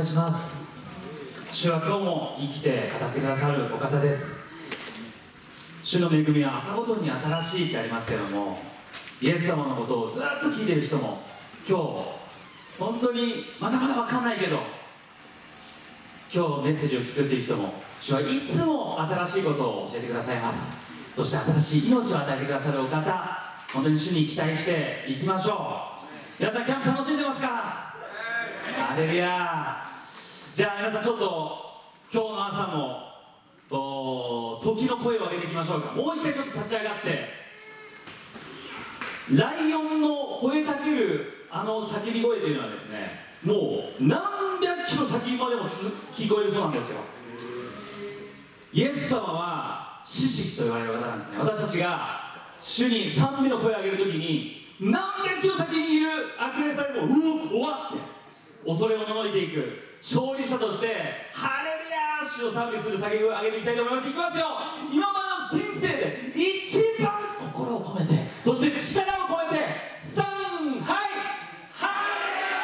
謝します。主は今日も生きて語ってくださるお方です。主の恵みは朝ごとに新しいってありますけれどもイエス様のことをずっと聞いてる人も今日本当にまだまだ分かんないけど今日メッセージを聞くっていう人も主はいつも新しいことを教えてくださいます。そして新しい命を与えてくださるお方本当に主に期待していきましょう。皆さんキャンプ楽しんでますか？アレルヤじゃあ皆さんちょっと今日の朝も時の声を上げていきましょうか。もう一回ちょっと立ち上がって。ライオンの吠えたけるあの叫び声というのはですねもう何百キロ先までも聞こえるそうなんですよ。イエス様は獅子と言われる方なんですね。私たちが主に賛美の声を上げるときに何百キロ先にいる悪霊さえもうお怖って恐れをののいていく。勝利者としてハレルヤー主を賛美する叫びを上げていきたいと思います。いきますよ。今までの人生で一番心を込めてそして力を込めて3はいハレルヤ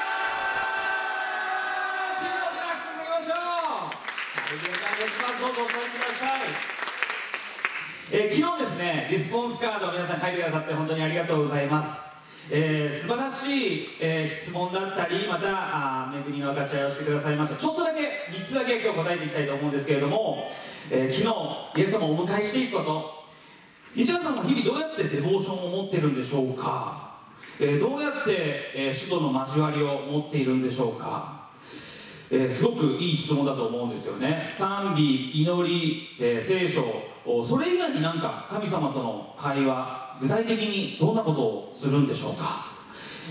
ー。主の手をしていきましょうハレルヤーお願いします。どうぞお座りください。えー、昨日ですねリスポンスカードを皆さん書いてくださって本当にありがとうございます。えー、素晴らしい、えー、質問だったりまたあ恵みの分かち合いをしてくださいました。ちょっとだけ3つだけ今日答えていきたいと思うんですけれども、えー、昨日イエス様をお迎えしていくこと。西田さんは日々どうやってデボーションを持ってるんでしょうか、えどうやって、え主との交わりを持っているんでしょうか、えすごくいい質問だと思うんですよね。賛美祈り、え聖書それ以外になんか神様との会話具体的にどんなことをするんでしょうか？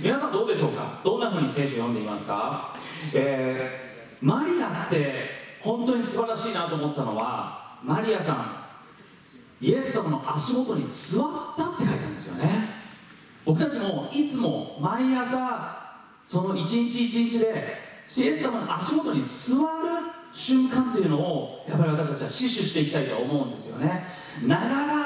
皆さんどうでしょうか？どんなふうに聖書を読んでいますか、えー、マリアって本当に素晴らしいなと思ったのはマリアさんイエス様の足元に座ったって書いてあるんですよね。僕たちもいつも毎朝その一日一日でイエス様の足元に座る瞬間というのをやっぱり私たちは死守していきたいと思うんですよね。ながら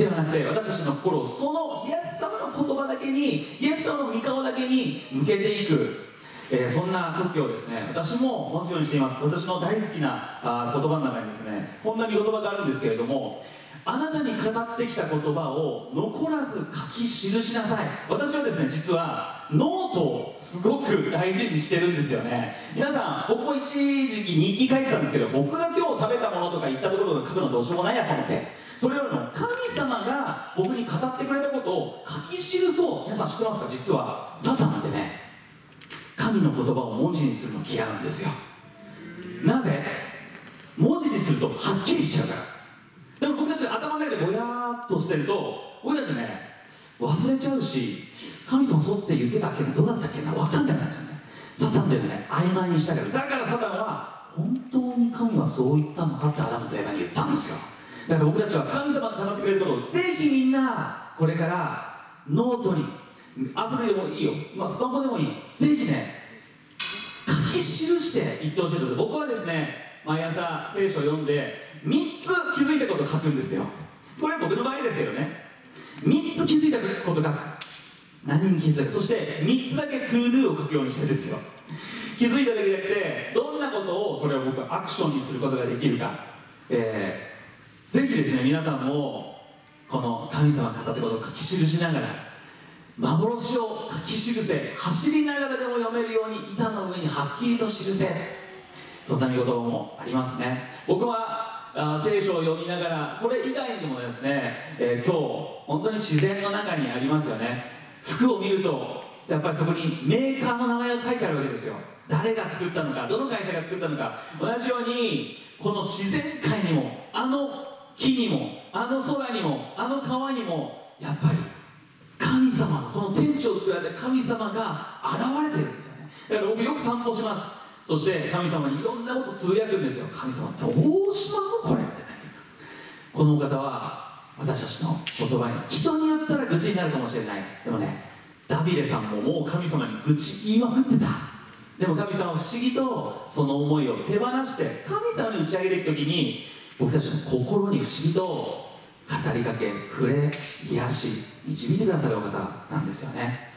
ではなくて私たちの心をそのイエス様の言葉だけにイエス様の御顔だけに向けていく、えー、そんな時をですね私も持つようにしています。私の大好きなあ言葉の中にですねこんな御言葉があるんですけれどもあなたに語ってきた言葉を残らず書き記しなさい。私はですね実はノートをすごく大事にしてるんですよね。皆さん僕も一時期日記書いてたんですけど僕が今日食べたものとか言ったところで書くのどうしようもないやと思って。それよりも神様が僕に語ってくれたことを書き記そう。皆さん知ってますか？実はサタンってね。神の言葉を文字にするの嫌うんですよ。なぜ？文字にするとはっきりしちゃうから。でも僕たち頭の中でぼやーっとしてると僕たちね忘れちゃうし神様そって言ってたっけなどうだったっけな分かんないんですよね。サタンっていうのはね曖昧にしたからだからサタンは本当に神はそう言ったのかってアダムとエヴに言ったんですよ。だから僕たちは神様が語ってくれることをぜひみんなこれからノートにアプリでもいいよ、まあ、スマホでもいい。ぜひね書き記して言ってほしいと僕はですね毎朝聖書を読んで3つ気づいたことを書くんですよ。これは僕の場合ですけどね。3つ気づいたことを書く。何に気づいたか。そして3つだけ to do を書くようにしてるんですよ。気づいただけじゃなくてどんなことをそれを僕はアクションにすることができるか、えーぜひですね皆さんもこの神様が語ったことを書き記しながら幻を書き記せ走りながらでも読めるように板の上にはっきりと記せ。そんな見言葉もありますね。僕はあ聖書を読みながらそれ以外にもですね、えー、今日本当に自然の中にありますよね。服を見るとやっぱりそこにメーカーの名前が書いてあるわけですよ。誰が作ったのかどの会社が作ったのか。同じようにこの自然界にもあの木にもあの空にもあの川にもやっぱり神様この天地を作られた神様が現れてるんですよね。だから僕よく散歩します。そして神様にいろんなことつぶやくんですよ。神様どうしますこれって。ねこのお方は私たちの言葉に人に言ったら愚痴になるかもしれない。でもねダビデさんももう神様に愚痴言いまくってた。でも神様は不思議とその思いを手放して神様に打ち上げていく時に僕たちの心に不思議と語りかけ触れ癒し導いてくださるお方なんですよね。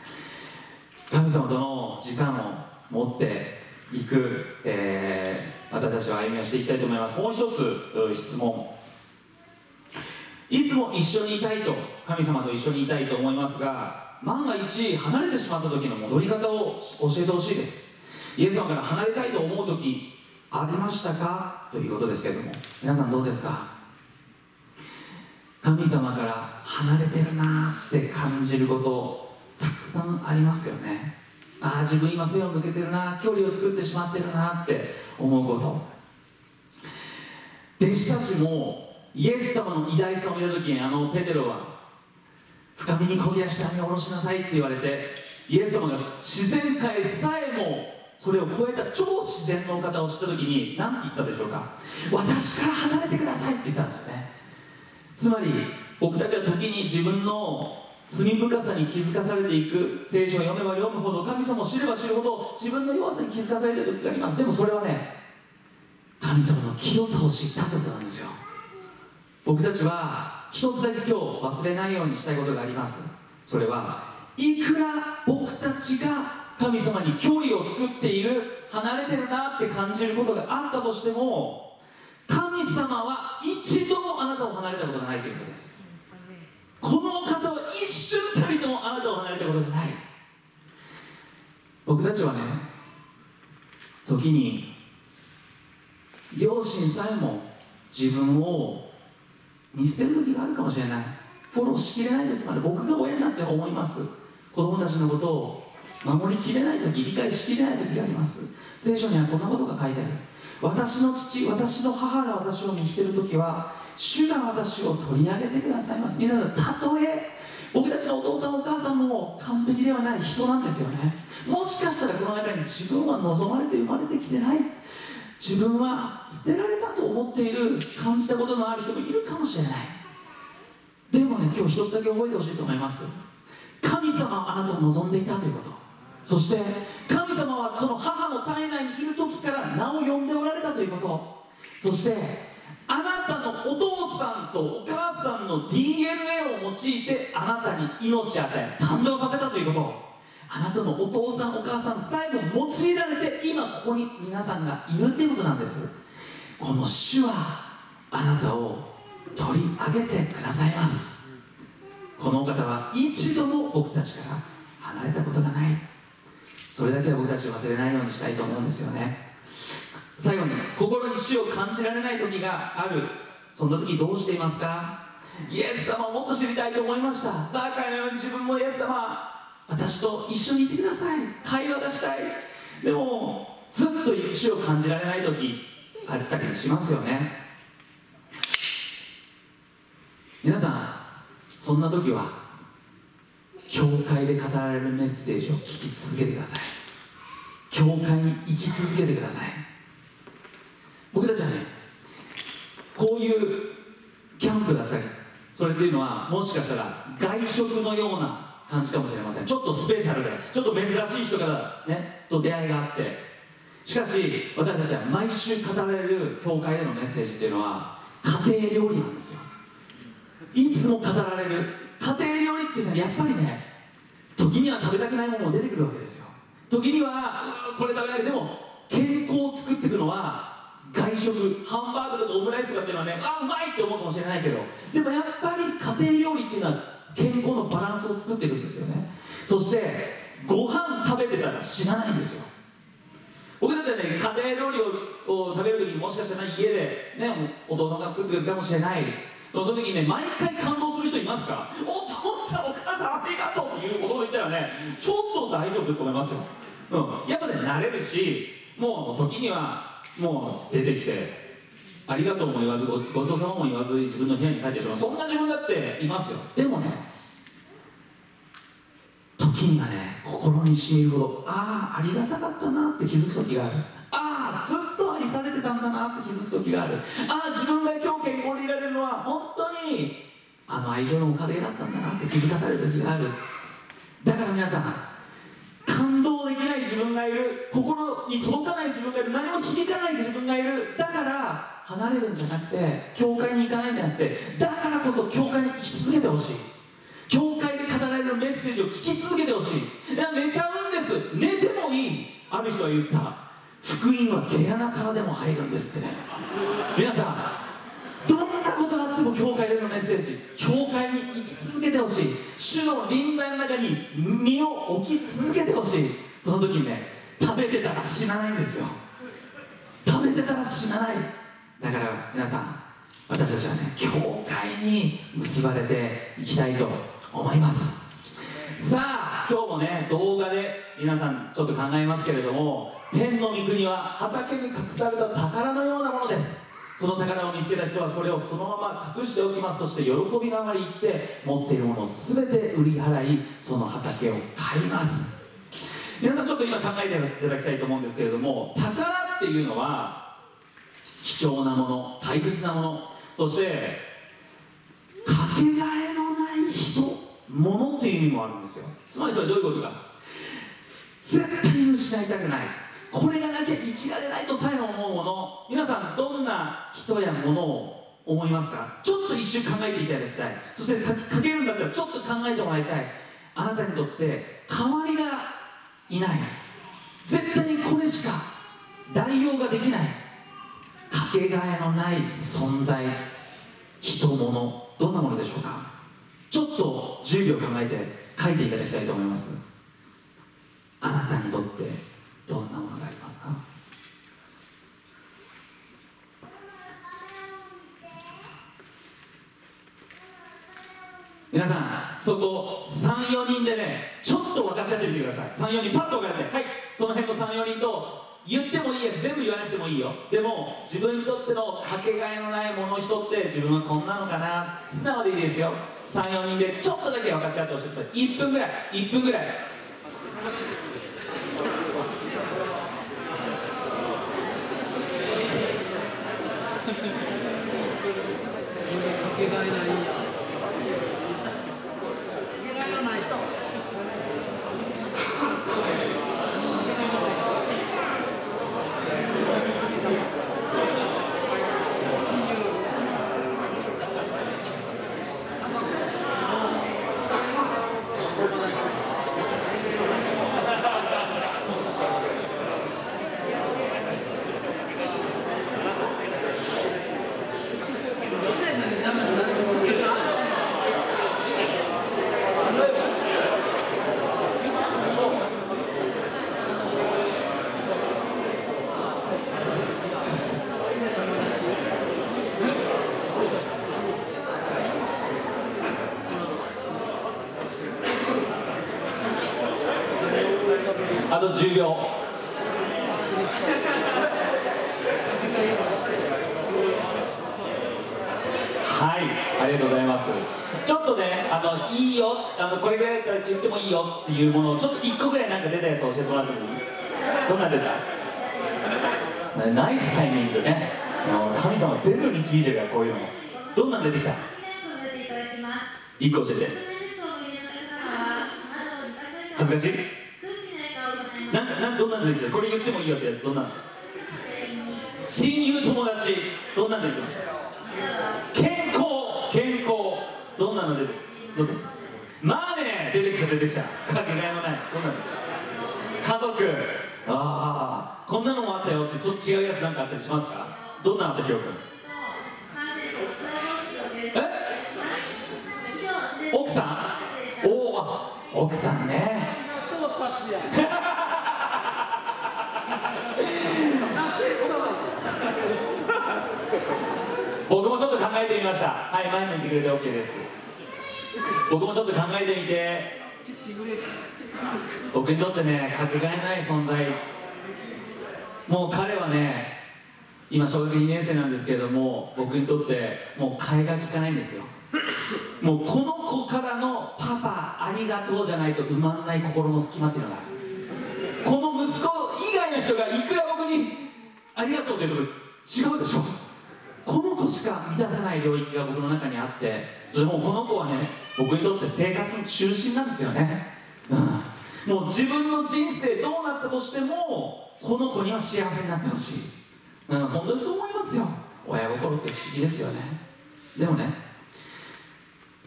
神様との時間を持っていく、えー、私たちは歩みをしていきたいと思います。もう一つ質問。いつも一緒にいたいと神様と一緒にいたいと思いますが万が一離れてしまった時の戻り方を教えてほしいです。イエス様から離れたいと思う時ありましたか？ということですけれども。皆さんどうですか？神様から離れてるなって感じることたくさんありますよね。ああ自分今背を向けてるな。距離を作ってしまってるなって思うこと。弟子たちもイエス様の偉大さを見た時にあのペテロは深みにこぎ出して網下ろしなさいって言われてイエス様が自然界さえもそれを超えた超自然のお方を知った時に何て言ったでしょうか私から離れてくださいって言ったんですよね。つまり僕たちは時に自分の罪深さに気づかされていく聖書を読めば読むほど神様を知れば知るほど自分の弱さに気づかされる時があります。でもそれはね神様の清さを知ったってことなんですよ。僕たちは一つだけ今日忘れないようにしたいことがあります。それはいくら僕たちが神様に距離を作っている離れてるなって感じることがあったとしても神様は一度もあなたを離れたことがないということです。この方は一瞬たりともあなたを離れたことがない。僕たちはね時に両親さえも自分を見捨てる時があるかもしれない。フォローしきれない時まで僕が親になって思います。子供たちのことを守りきれない時理解しきれない時があります。聖書にはこんなことが書いてある私の父私の母が私を見捨てる時は主が私を取り上げてくださいます。皆さんたとえ僕たちのお父さんお母さんも完璧ではない人なんですよね。もしかしたらこの中に自分は望まれて生まれてきてない。自分は捨てられたと思っている感じたことのある人もいるかもしれない。でもね今日一つだけ覚えてほしいと思います。神様はあなたを望んでいたということ。そして神はその母の体内にいる時から名を呼んでおられたということ。そしてあなたのお父さんとお母さんの DNA を用いてあなたに命を与え誕生させたということ。あなたのお父さんお母さんさえも用いられて今ここに皆さんがいるということなんです。この主はあなたを取り上げてくださいます。このお方は一度も僕たちから離れたことがない。それだけは僕たち忘れないようにしたいと思うんですよね。最後に心に死を感じられない時がある。そんな時どうしていますか？イエス様をもっと知りたいと思いました。ザーカイのように自分もイエス様私と一緒にいてください。会話がしたい。でもずっと死を感じられない時あったりしますよね。皆さんそんな時は教会で語られるメッセージを聞き続けてください。教会に生き続けてください。僕たちはねこういうキャンプだったりそれっていうのはもしかしたら外食のような感じかもしれません。ちょっとスペシャルでちょっと珍しい人からねと出会いがあって。しかし私たちは毎週語られる教会でのメッセージっていうのは家庭料理なんですよ。いつも語られる家庭料理っていうのはやっぱりね時には食べたくないものも出てくるわけですよ。時にはこれ食べないでも健康を作っていくのは外食ハンバーグとかオムライスとかっていうのはねあうまいって思うかもしれないけどでもやっぱり家庭料理っていうのは健康のバランスを作っていくんですよね。そしてご飯食べてたら死なないんですよ。僕たちはね家庭料理を食べる時にもしかしたら家でねお父さんが作ってくれるかもしれない。その時にね毎回感動する人いますかお父さんお母さんありがとうっていうことを言ったらねちょっと大丈夫と思いますよ、うん、やっぱね慣れるしもう時にはもう出てきてありがとうも言わずごごちそうさまも言わず自分の部屋に帰ってしまう。そんな自分だっていますよ。でもね時にはね心にしみるほどああありがたかったなって気づく時がある。ああずっと愛されてたんだなって気づく時がある。ああ自分が今日健康でいられるのは本当にあの愛情のおかげだったんだなって気づかされる時がある。だから皆さん感動できない自分がいる。心に届かない自分がいる。何も響かない自分がいる。だから離れるんじゃなくて教会に行かないんじゃなくてだからこそ教会に行き続けてほしい。教会で語られるメッセージを聞き続けてほしい。いや寝ちゃうんです。寝てもいい。ある人は言った。福音は毛穴からでも入るんですって。ね皆さんどんなことがあっても教会でのメッセージ教会に生き続けてほしい。主の臨在の中に身を置き続けてほしい。その時にね食べてたら死なないんですよ。食べてたら死なない。だから皆さん私たちはね教会に結ばれていきたいと思います。さあ今日もね動画で皆さんちょっと考えますけれども天の御国は畑に隠された宝のようなものです。その宝を見つけた人はそれをそのまま隠しておきます。そして喜びのあまり言って持っているものを全て売り払いその畑を買います。皆さんちょっと今考えていただきたいと思うんですけれども宝っていうのは貴重なもの大切なもの。そしてかけがえのない人。物っていう意味もあるんですよ。つまりそれどういうことか？絶対に失いたくない。これがなきゃ生きられないとさえも思うもの。皆さんどんな人やものを思いますか？ちょっと一瞬考えていただきたい。そしてかけるんだったらちょっと考えてもらいたい。あなたにとって代わりがいない。絶対にこれしか代用ができない。かけがえのない存在。人物。どんなものでしょうか？ちょっと10秒考えて書いていただきたいと思います。あなたにとってどんなものがありますか？皆さんそこ34人でねちょっと分かっちゃってみてください。34人パッと分かって。はい。その辺の34人と言ってもいいや全部言わなくてもいいよ。でも自分にとってのかけがえのないもの人って自分はこんなのかな。素直でいいですよ。34人でちょっとだけ分かち合ってほしい。1分ぐらい。1分ぐらい。と10秒。はいありがとうございます。ちょっとねあのいいよ。あのこれぐらいだったら言ってもいいよっていうものをちょっと1個ぐらいなんか出たやつ教えてもらってもいい？どんなん出た？ナイスタイミングね。神様全部導いてるからこういうの。どんなん出てきた？1個教えて恥ずかしいなんなんどこれ言ってもいいよってやつどんなん親友友達。どんなん出てきました？健康。健康。どんなの出てどんなマネー。出てきた。出てきた。かけがえのない。どんなんですか？家族。ああこんなのもあったよって。ちょっと違うやつなんかあったりしますか？どんなのあったひろくんえ？奥さん？おおあ奥さん。ね こう達也僕もちょっと考えてみました。はい前向いてくれて OK です。僕もちょっと考えてみて。僕にとってねかけがえない存在。もう彼はね今小学2年生なんですけれども僕にとってもう替えが利かないんですよ。もうこの子からの「パパありがとう」じゃないと埋まんない心の隙間っていうのがある。この息子以外の人がいくら僕に「ありがとう」って言うと違うでしょこの子しか満たせない領域が僕の中にあってそれもこの子はね僕にとって生活の中心なんですよね、うん、もう自分の人生どうなったとしてもこの子には幸せになってほしい、うん、本当にそう思いますよ。親心って不思議ですよね。でもね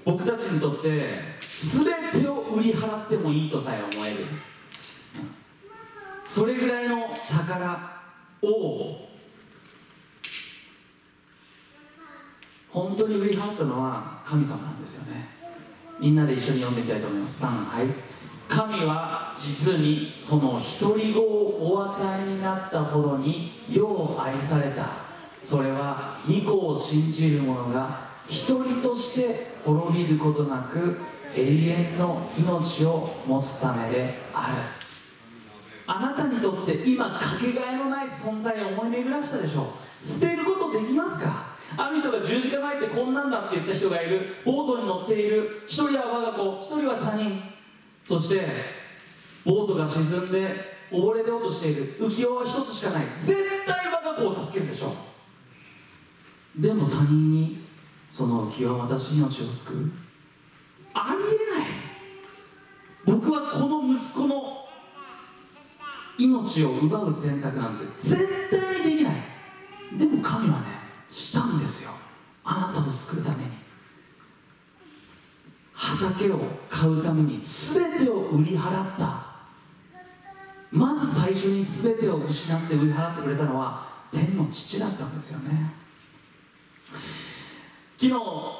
僕たちにとって全てを売り払ってもいいとさえ思える、うんそれぐらいの宝を本当に売り払ったのは神様なんですよね。みんなで一緒に読んでみたいと思います。3はい神は実にその独り子をお与えになったほどに世を愛された。それは御子を信じる者が一人として滅びることなく永遠の命を持つためである。あなたにとって今かけがえのない存在を思い巡らしたでしょう。捨てることできますか？ある人が十字架前ってこんなんだって言った人がいる。ボートに乗っている。一人は我が子。一人は他人。そしてボートが沈んで溺れようとしている。浮世は一つしかない。絶対我が子を助けるでしょう。でも他人にその浮世は私命を救う。ありえない。僕はこの息子の命を奪う選択なんて絶対にできないでも神はねしたんですよあなたを救うために畑を買うために全てを売り払ったまず最初に全てを失って売り払ってくれたのは天の父だったんですよね。昨日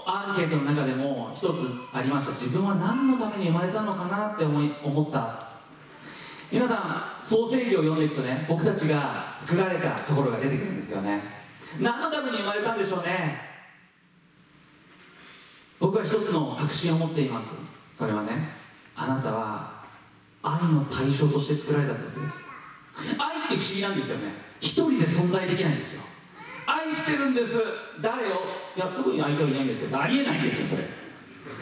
アンケートの中でも一つありました。自分は何のために生まれたのかなって思い思った。皆さんソーセージを読んでいくとね僕たちが作られたところが出てくるんですよね。何のために生まれたんでしょうね。僕は一つの確信を持っています。それはねあなたは愛の対象として作られたということです。愛って不思議なんですよね。一人で存在できないんですよ。愛してるんです。誰を？いや特に相手はいないんですけどありえないんですよそれ。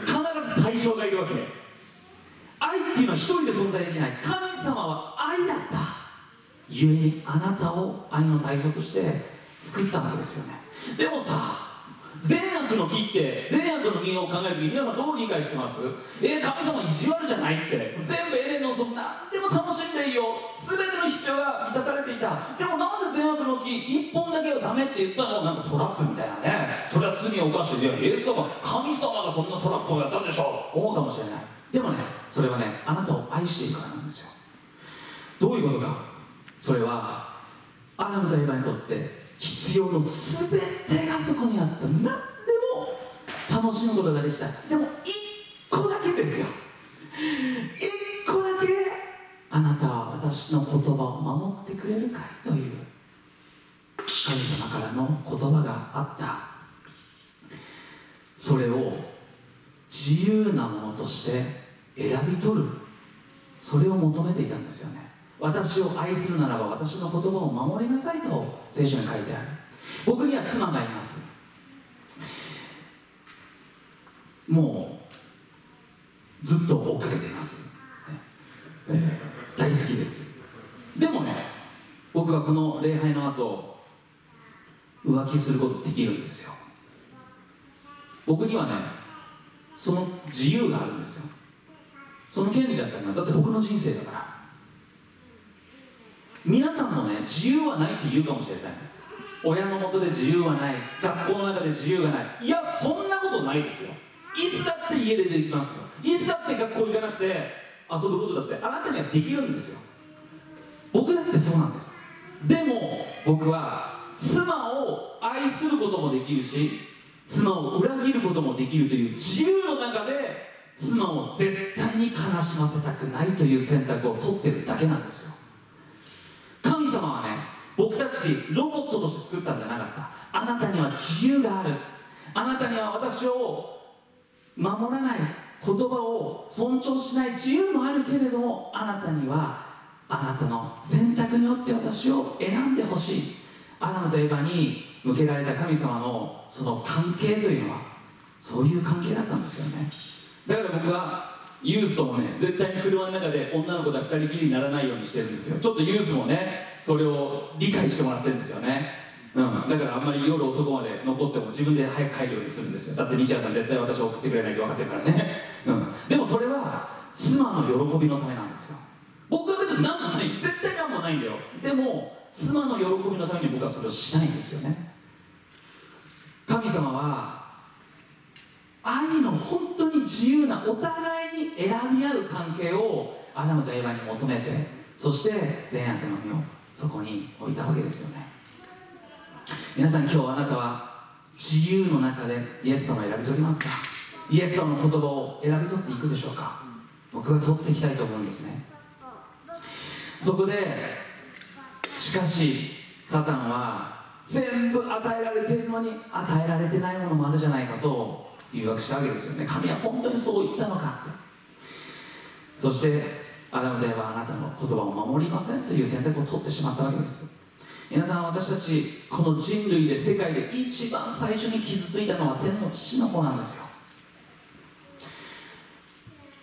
必ず対象がいるわけ。愛っていうのは一人で存在できない。神様は愛だった。故にあなたを愛の対象として作ったわけですよね。でもさ善悪の木って善悪の実を考える時皆さんどう理解してます？えー、神様意地悪じゃないって。全部エレンのその何でも楽しんでいいよ。全ての必要が満たされていた。でもなんで善悪の木一本だけはダメって言ったのなんかトラップみたいなね。それは罪を犯していやイエス様神様がそんなトラップをやったんでしょう。思うかもしれない。でもねそれはねあなたを愛しているからなんですよ。どういうことか？それはアダムとエヴァにとって必要の全てがそこにあった何でも楽しむことができた。でも一個だけですよ。一個だけあなたは私の言葉を守ってくれるかいという神様からの言葉があった。それを自由なものとして選び取る。それを求めていたんですよね。私を愛するならば私の言葉を守りなさいと聖書に書いてある。僕には妻がいます。もうずっと追っかけています、えー大好きです。でもね僕はこの礼拝の後浮気することできるんですよ。僕にはねその自由があるんですよ。その権利だったります。だって僕の人生だから。皆さんもね自由はないって言うかもしれない。親のもとで自由はない。学校の中で自由がない。いやそんなことないですよ。いつだって家でできますよ。いつだって学校行かなくて遊ぶことだってあなたにはできるんですよ。僕だってそうなんです。でも僕は妻を愛することもできるし妻を裏切ることもできるという自由の中で妻を絶対に悲しませたくないという選択を取ってるだけなんですよ。様はね僕たちロボットとして作ったんじゃなかった。あなたには自由がある。あなたには私を守らない言葉を尊重しない自由もあるけれどもあなたにはあなたの選択によって私を選んでほしい。アダムとエバに向けられた神様のその関係というのはそういう関係だったんですよね。だから僕はユースともね絶対に車の中で女の子とは二人きりにならないようにしてるんですよ。ちょっとユースもねそれを理解してもらってるんですよね。うん、だからあんまり夜遅くまで残っても自分で早く帰るようにするんですよ。だって日夜さん絶対私を送ってくれないって分かってるからね、うん、でもそれは妻の喜びのためなんですよ。僕は別に何もない絶対何もないんだよ。でも妻の喜びのために僕はそれをしないんですよね。神様は愛の本当に自由なお互いに選び合う関係をアダムとエヴァに求めてそして善悪の実をそこに置いたわけですよね。皆さん今日あなたは自由の中でイエス様を選び取りますか？イエス様の言葉を選び取っていくでしょうか？僕は取っていきたいと思うんですね。そこでしかしサタンは全部与えられているのに与えられてないものもあるじゃないかと誘惑したわけですよね。神は本当にそう言ったのかって。そしてアダムではあなたの言葉を守りませんという選択を取ってしまったわけです。皆さん私たちこの人類で世界で一番最初に傷ついたのは天の父の子なんですよ。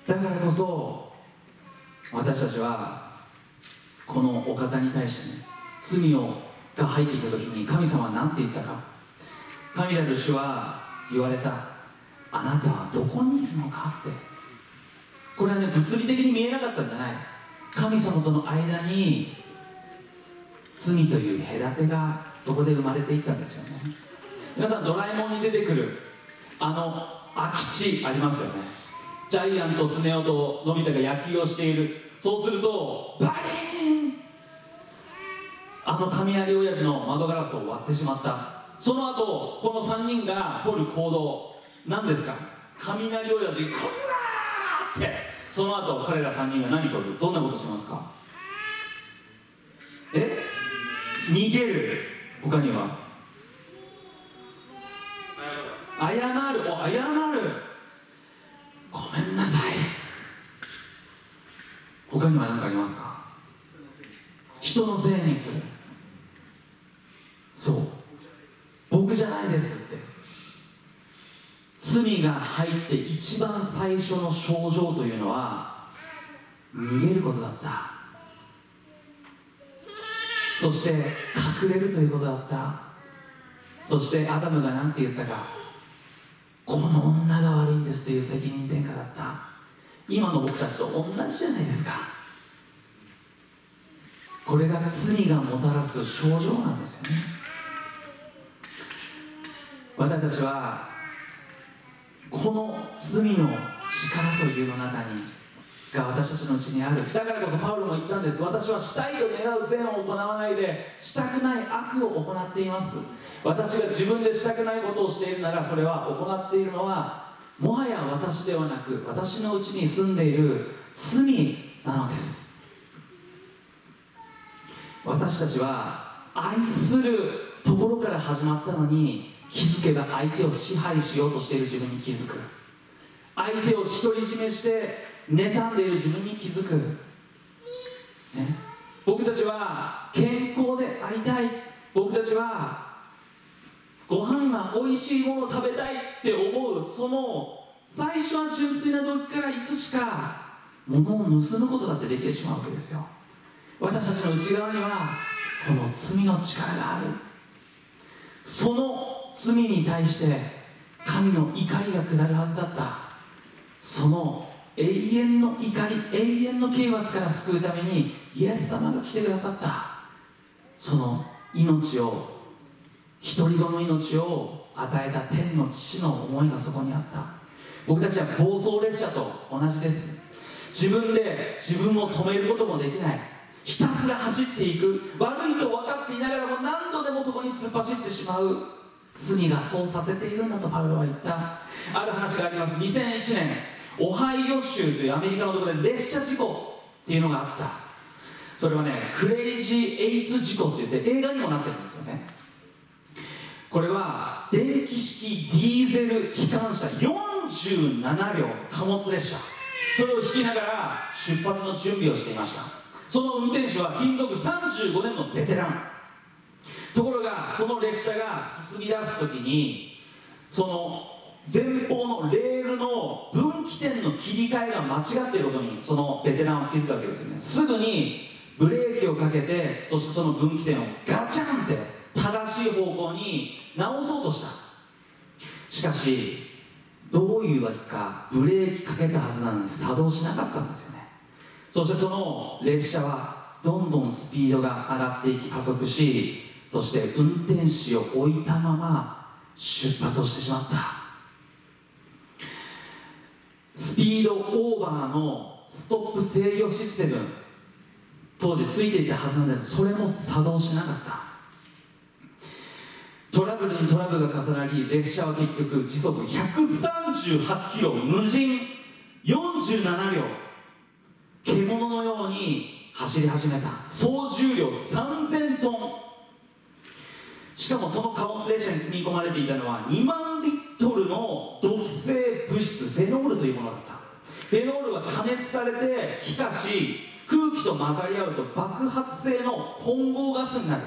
だからこそ私たちはこのお方に対してね罪をが入っていく時に神様は何て言ったか。神なる主は言われたあなたはどこにいるのかって。これはね物理的に見えなかったんじゃない。神様との間に罪という隔てがそこで生まれていったんですよね。皆さんドラえもんに出てくるあの空き地ありますよね。ジャイアントスネ夫とのび太が野球をしている。そうするとバリーン！あの雷親父の窓ガラスを割ってしまった。その後この3人が取る行動。何ですか？雷親父こらーって。その後彼ら3人が何取るどんなことしますか？え？逃げる。他には？謝る。お謝る。ごめんなさい。他には何かありますか？人のせいにするそう僕じゃないですって罪が入って一番最初の症状というのは逃げることだった。そして隠れるということだった。そしてアダムが何て言ったか。この女が悪いんですという責任転嫁だった。今の僕たちと同じじゃないですか。これが罪がもたらす症状なんですよね。私たちはこの罪の力というの中にが私たちのうちにある。だからこそパウロも言ったんです。私はしたいと願う善を行わないでしたくない悪を行っています。私が自分でしたくないことをしているならそれは行っているのはもはや私ではなく私のうちに住んでいる罪なのです。私たちは愛するところから始まったのに気づけば相手を支配しようとしている自分に気づく。相手を独り占めして妬んでいる自分に気づく、ね、僕たちは健康でありたい。僕たちはご飯が美味しいものを食べたいって思う。その最初は純粋な時からいつしか物を盗むことだってできてしまうわけですよ。私たちの内側にはこの罪の力がある。その罪に対して神の怒りが下るはずだった。その永遠の怒り永遠の刑罰から救うためにイエス様が来てくださった。その命を独り子の命を与えた天の父の思いがそこにあった。僕たちは暴走列車と同じです。自分で自分を止めることもできない。ひたすら走っていく。悪いと分かっていながらも何度でもそこに突っ走ってしまう。罪がそうさせているんだとパウロは言った。ある話があります。2001年オハイオ州というアメリカのところで列車事故っていうのがあった。それはねクレイジー・エイツ事故って言って映画にもなってるんですよね。これは電気式ディーゼル機関車47両貨物列車。それを引きながら出発の準備をしていました。その運転手は勤続35年のベテラン。ところがその列車が進み出す時にその前方のレールの分岐点の切り替えが間違っていることにそのベテランは気づくわけですよね。すぐにブレーキをかけてそしてその分岐点をガチャンって正しい方向に直そうとした。しかしどういうわけかブレーキかけたはずなのに作動しなかったんですよね。そしてその列車はどんどんスピードが上がっていき加速しそして運転士を置いたまま出発をしてしまった。スピードオーバーのストップ制御システム当時ついていたはずなんです。それも作動しなかった。トラブルにトラブルが重なり列車は結局時速138キロ無人47両獣のように走り始めた。総重量3000トン。しかもその貨物列車に積み込まれていたのは2万リットルの毒性物質フェノールというものだった。フェノールは加熱されて気化し空気と混ざり合うと爆発性の混合ガスになる。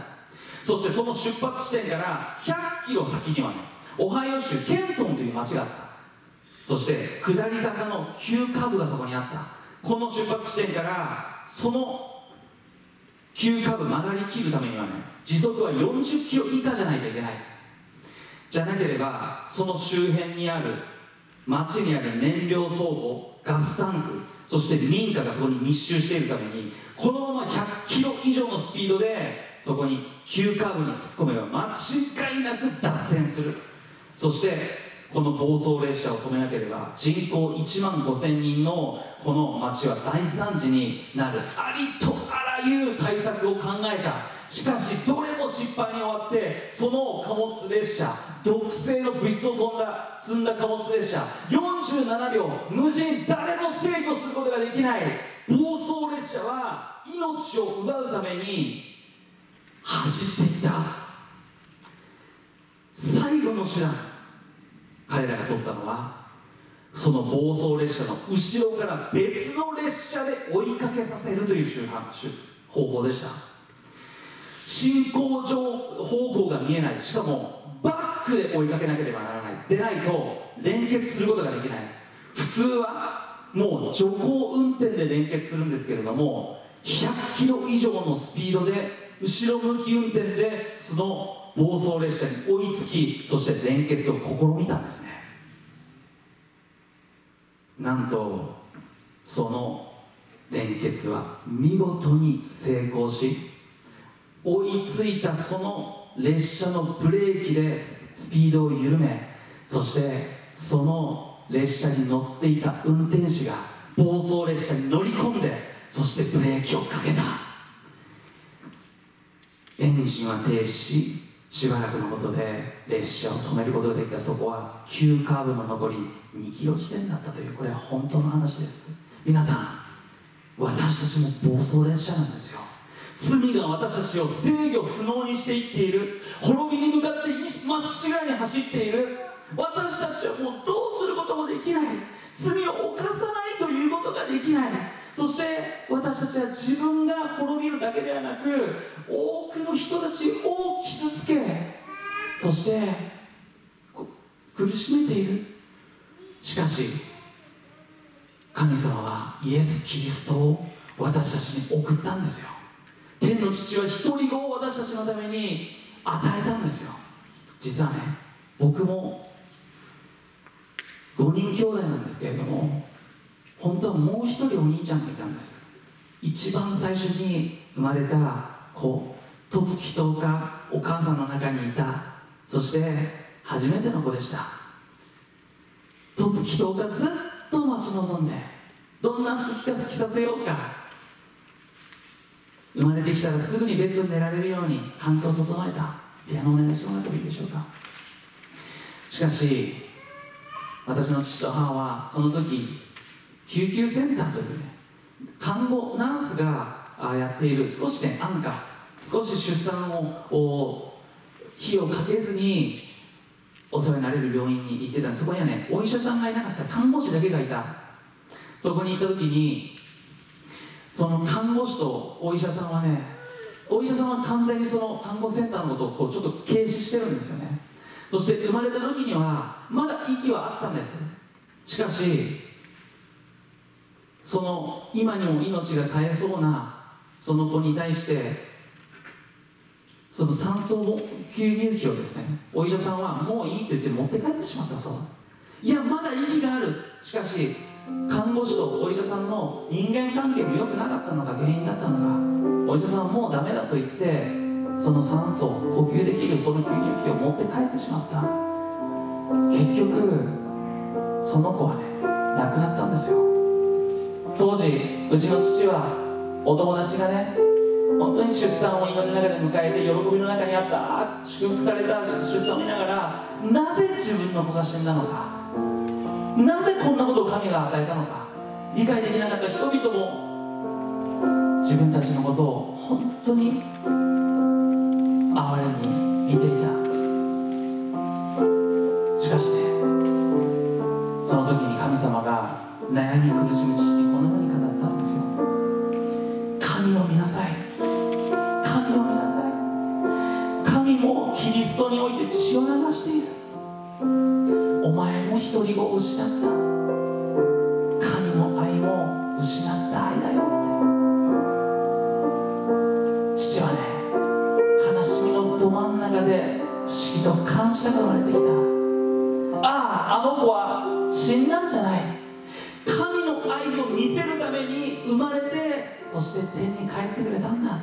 そしてその出発地点から100キロ先にはねオハイオ州ケントンという町があった。そして下り坂の急カーブがそこにあった。この出発地点からその急カーブ曲がりきるためにはね時速は40キロ以下じゃないといけない。じゃなければその周辺にある町にある燃料倉庫ガスタンクそして民家がそこに密集しているためにこのまま100キロ以上のスピードでそこに急カーブに突っ込めば間違いなく脱線する。そしてこの暴走列車を止めなければ人口1万5000人のこの町は大惨事になる。ありとあらゆる対策を考えた。しかしどれも失敗に終わってその貨物列車毒性の物質を飛んだ積んだ貨物列車47両無人誰も制御することができない。暴走列車は命を奪うために走っていった。最後の手段彼らが取ったのはその暴走列車の後ろから別の列車で追いかけさせるという手法方法でした。進行上方向が見えない。しかもバックで追いかけなければならない。でないと連結することができない。普通はもう徐行運転で連結するんですけれども100キロ以上のスピードで後ろ向き運転でその暴走列車に追いつきそして連結を試みたんですね。なんとその連結は見事に成功し追いついたその列車のブレーキでスピードを緩めそしてその列車に乗っていた運転手が暴走列車に乗り込んでそしてブレーキをかけた。エンジンは停止ししばらくのことで列車を止めることができた。そこは急カーブの残り2キロ地点だったというこれは本当の話です。皆さん私たちも暴走列車なんですよ。罪が私たちを制御不能にしていっている。滅びに向かってまっしぐらに走っている。私たちはもうどうすることもできない。罪を犯さないということができない。そして私たちは自分が滅びるだけではなく多くの人たちを傷つけそして苦しめている。しかし神様はイエス・キリストを私たちに送ったんですよ。天の父は一人子を私たちのために与えたんですよ。実はね僕も5人兄弟なんですけれども本当はもう一人お兄ちゃんがいたんです。一番最初に生まれた子十月10日お母さんの中にいた。そして初めての子でした。十月10日ずっと待ち望んでどんな服着着させようか。生まれてきたらすぐにベッドに寝られるように環境を整えた。ピアノお願いしてもらってもいいでしょうか。しかし私の父と母はその時救急センターというね看護ナースがやっている少しね安価少し出産を火をかけずにお世話になれる病院に行ってた。そこにはねお医者さんがいなかった。看護師だけがいた。そこに行った時にその看護師とお医者さんはねお医者さんは完全にその看護センターのことをこうちょっと軽視してるんですよね。そして生まれた時にはまだ息はあったんです。しかしその今にも命が絶えそうなその子に対してその酸素吸入器をですねお医者さんはもういいと言って持って帰ってしまったそういやまだ息がある。しかし看護師とお医者さんの人間関係も良くなかったのが原因だったのかお医者さんはもうダメだと言ってその酸素呼吸できるその吸入器を持って帰ってしまった。結局その子はね亡くなったんですよ。当時うちの父はお友達がね本当に出産を祈りの中で迎えて喜びの中にあった祝福された出産を見ながらなぜ自分の子が死んだのか？なぜこんなことを神が与えたのか？理解できなかった人々も自分たちのことを本当に哀れに見ていた。しかしねその時に神様が悩み苦しむ父にこんなふうに語ったんですよ。神を見なさい。ストにおいて血を流している。お前も独り子を失った。神の愛も失った愛だよって。父はね悲しみのど真ん中で不思議と感謝が生まれてきた。あああの子は死んだんじゃない。神の愛を見せるために生まれてそして天に帰ってくれたんだ。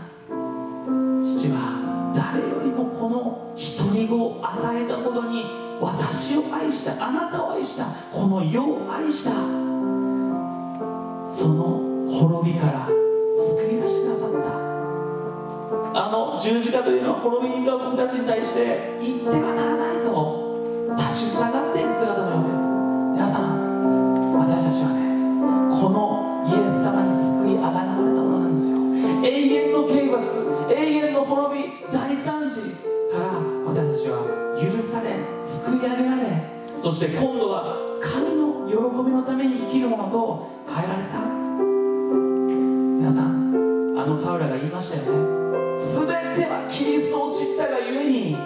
父は誰よりもこの独り子を与えたほどに私を愛したあなたを愛したこの世を愛したその滅びから救い出してくださった。あの十字架というのは滅びに向かう僕たちに対して言ってはならないと立ちふさがっている姿のようです。皆さん私たちはねこのイエス様に救いあがなわれた。永遠の刑罰永遠の滅び大惨事から私たちは許され救い上げられそして今度は神の喜びのために生きるものと変えられた。皆さんあのパウラが言いましたよね。全てはキリストを知ったがゆえに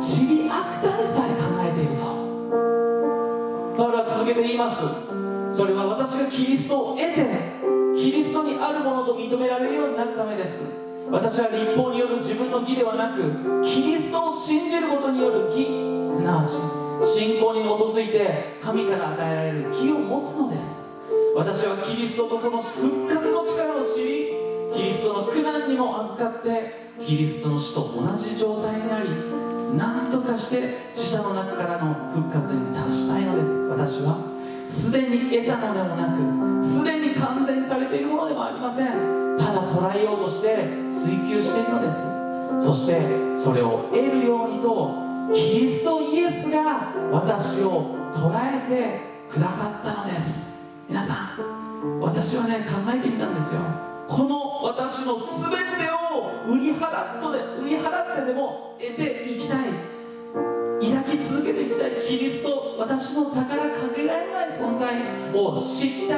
ちりあくたにさえ考えていると。パウロは続けて言います。それは私がキリストを得てキリストにあるものと認められるようになるためです。私は立法による自分の義ではなくキリストを信じることによる義すなわち信仰に基づいて神から与えられる義を持つのです。私はキリストとその復活の力を知りキリストの苦難にも預かってキリストの死と同じ状態になり何とかして死者の中からの復活に達したいのです。私はすでに得たのでもなくすでに完全にされているものでもありません。ただ捉えようとして追求しているのです。そしてそれを得るようにとキリストイエスが私を捉えてくださったのです。皆さん私はね考えてみたんですよ。この私の全てを売り払っとで売り払ってでも得ていきたい。抱き続けていきたいキリスト私の宝かけがえのない存在を知った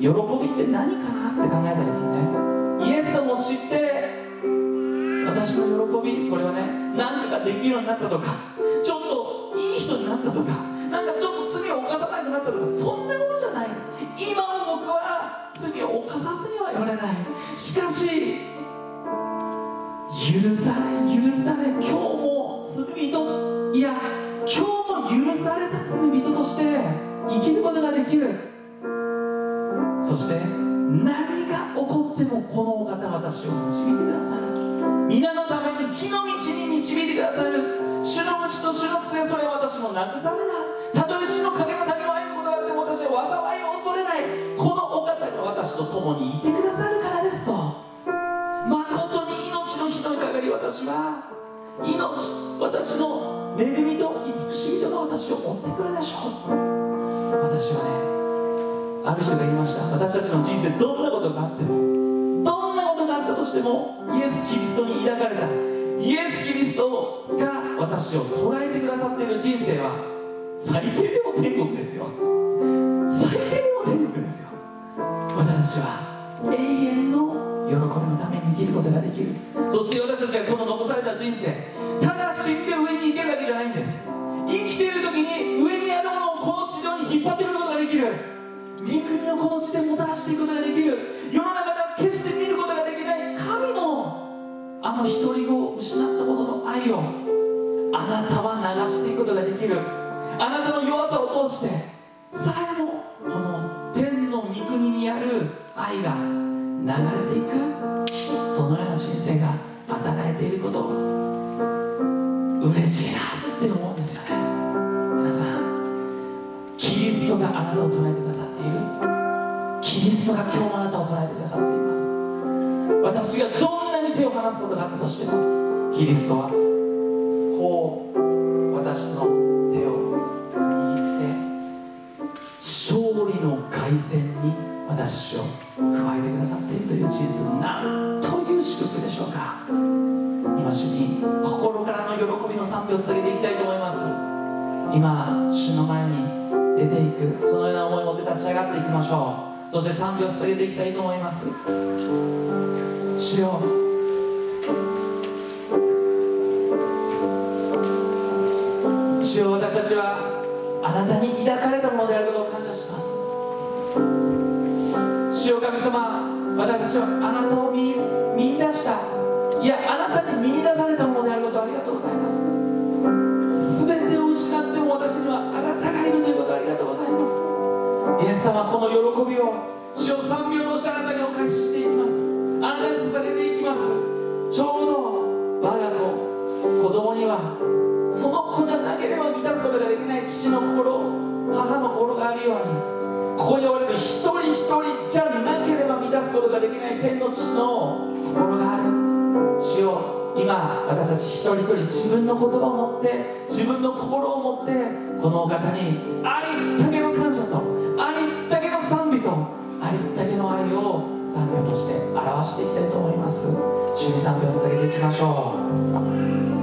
喜びって何かなって考えた時にねイエス様を知って私の喜びそれはね何かできるようになったとかちょっといい人になったとかなんかちょっと罪を犯さなくなったとかそんなことじゃない。今も僕は罪を犯さずには言われない。しかし許され許され今日も罪人いや今日も許された罪人として生きることができる。そして何が起こってもこのお方私を導いてくださる。皆のために木の道に導いてくださる。主の道と主の杖それは私の慰めだ。たとえ死の影の谷を歩むことがあっても私は災いを恐れない。このお方が私と共にいてくださるからですと。誠に命の日のかり私は命私の恵みと慈しみとが私を追ってくるでしょう。私はねある人が言いました。私たちの人生どんなことがあってもどんなことがあったとしてもイエス・キリストに抱かれたイエス・キリストが私を捉えてくださっている人生は最低でも天国ですよ。最低でも天国ですよ。私は永遠の喜びのために生きることができる。そして私たちはこの残された人生ただ死んで上に行けるわけじゃないんです。生きている時に上にあるものをこの地上に引っ張ってくることができる。御国をこの地でもたらしていくことができる。世の中では決して見ることができない。神のあの独り子を失ったことの愛をあなたは流していくことができる。あなたの弱さを通してさ愛が流れていくそのような人生が働いていること嬉しいなって思うんですよね。皆さんキリストがあなたを捉えてくださっている。キリストが今日もあなたを捉えてくださっています。私がどんなに手を離すことがあったとしてもキリストはこう私の手を握って勝利の凱旋私を加えてくださっているという事実なんという祝福でしょうか。今主に心からの喜びの賛美を捧げていきたいと思います。今主の前に出ていくそのような思いを持って立ち上がっていきましょう。そして賛美を捧げていきたいと思います。主よ。主よ私たちはあなたに抱かれたものであることを感謝します。よ神様私はあなたを見見出した。いやあなたに見出されたものであることをありがとうございます。全てを失っても私にはあなたがいるということをありがとうございます。イエス様この喜びを主を賛美を通してあなたにお返ししていきます。あなたに捧げていきます。ちょうど我が子子供にはその子じゃなければ満たすことができない父の心母の心があるようにここにおられる一人一人じゃなければ満たすことができない天の父の心がある。主よ今私たち一人一人自分の言葉を持って自分の心を持ってこのお方にありったけの感謝とありったけの賛美とありったけの愛を賛美として表していきたいと思います。主に賛美を捧げていきましょう。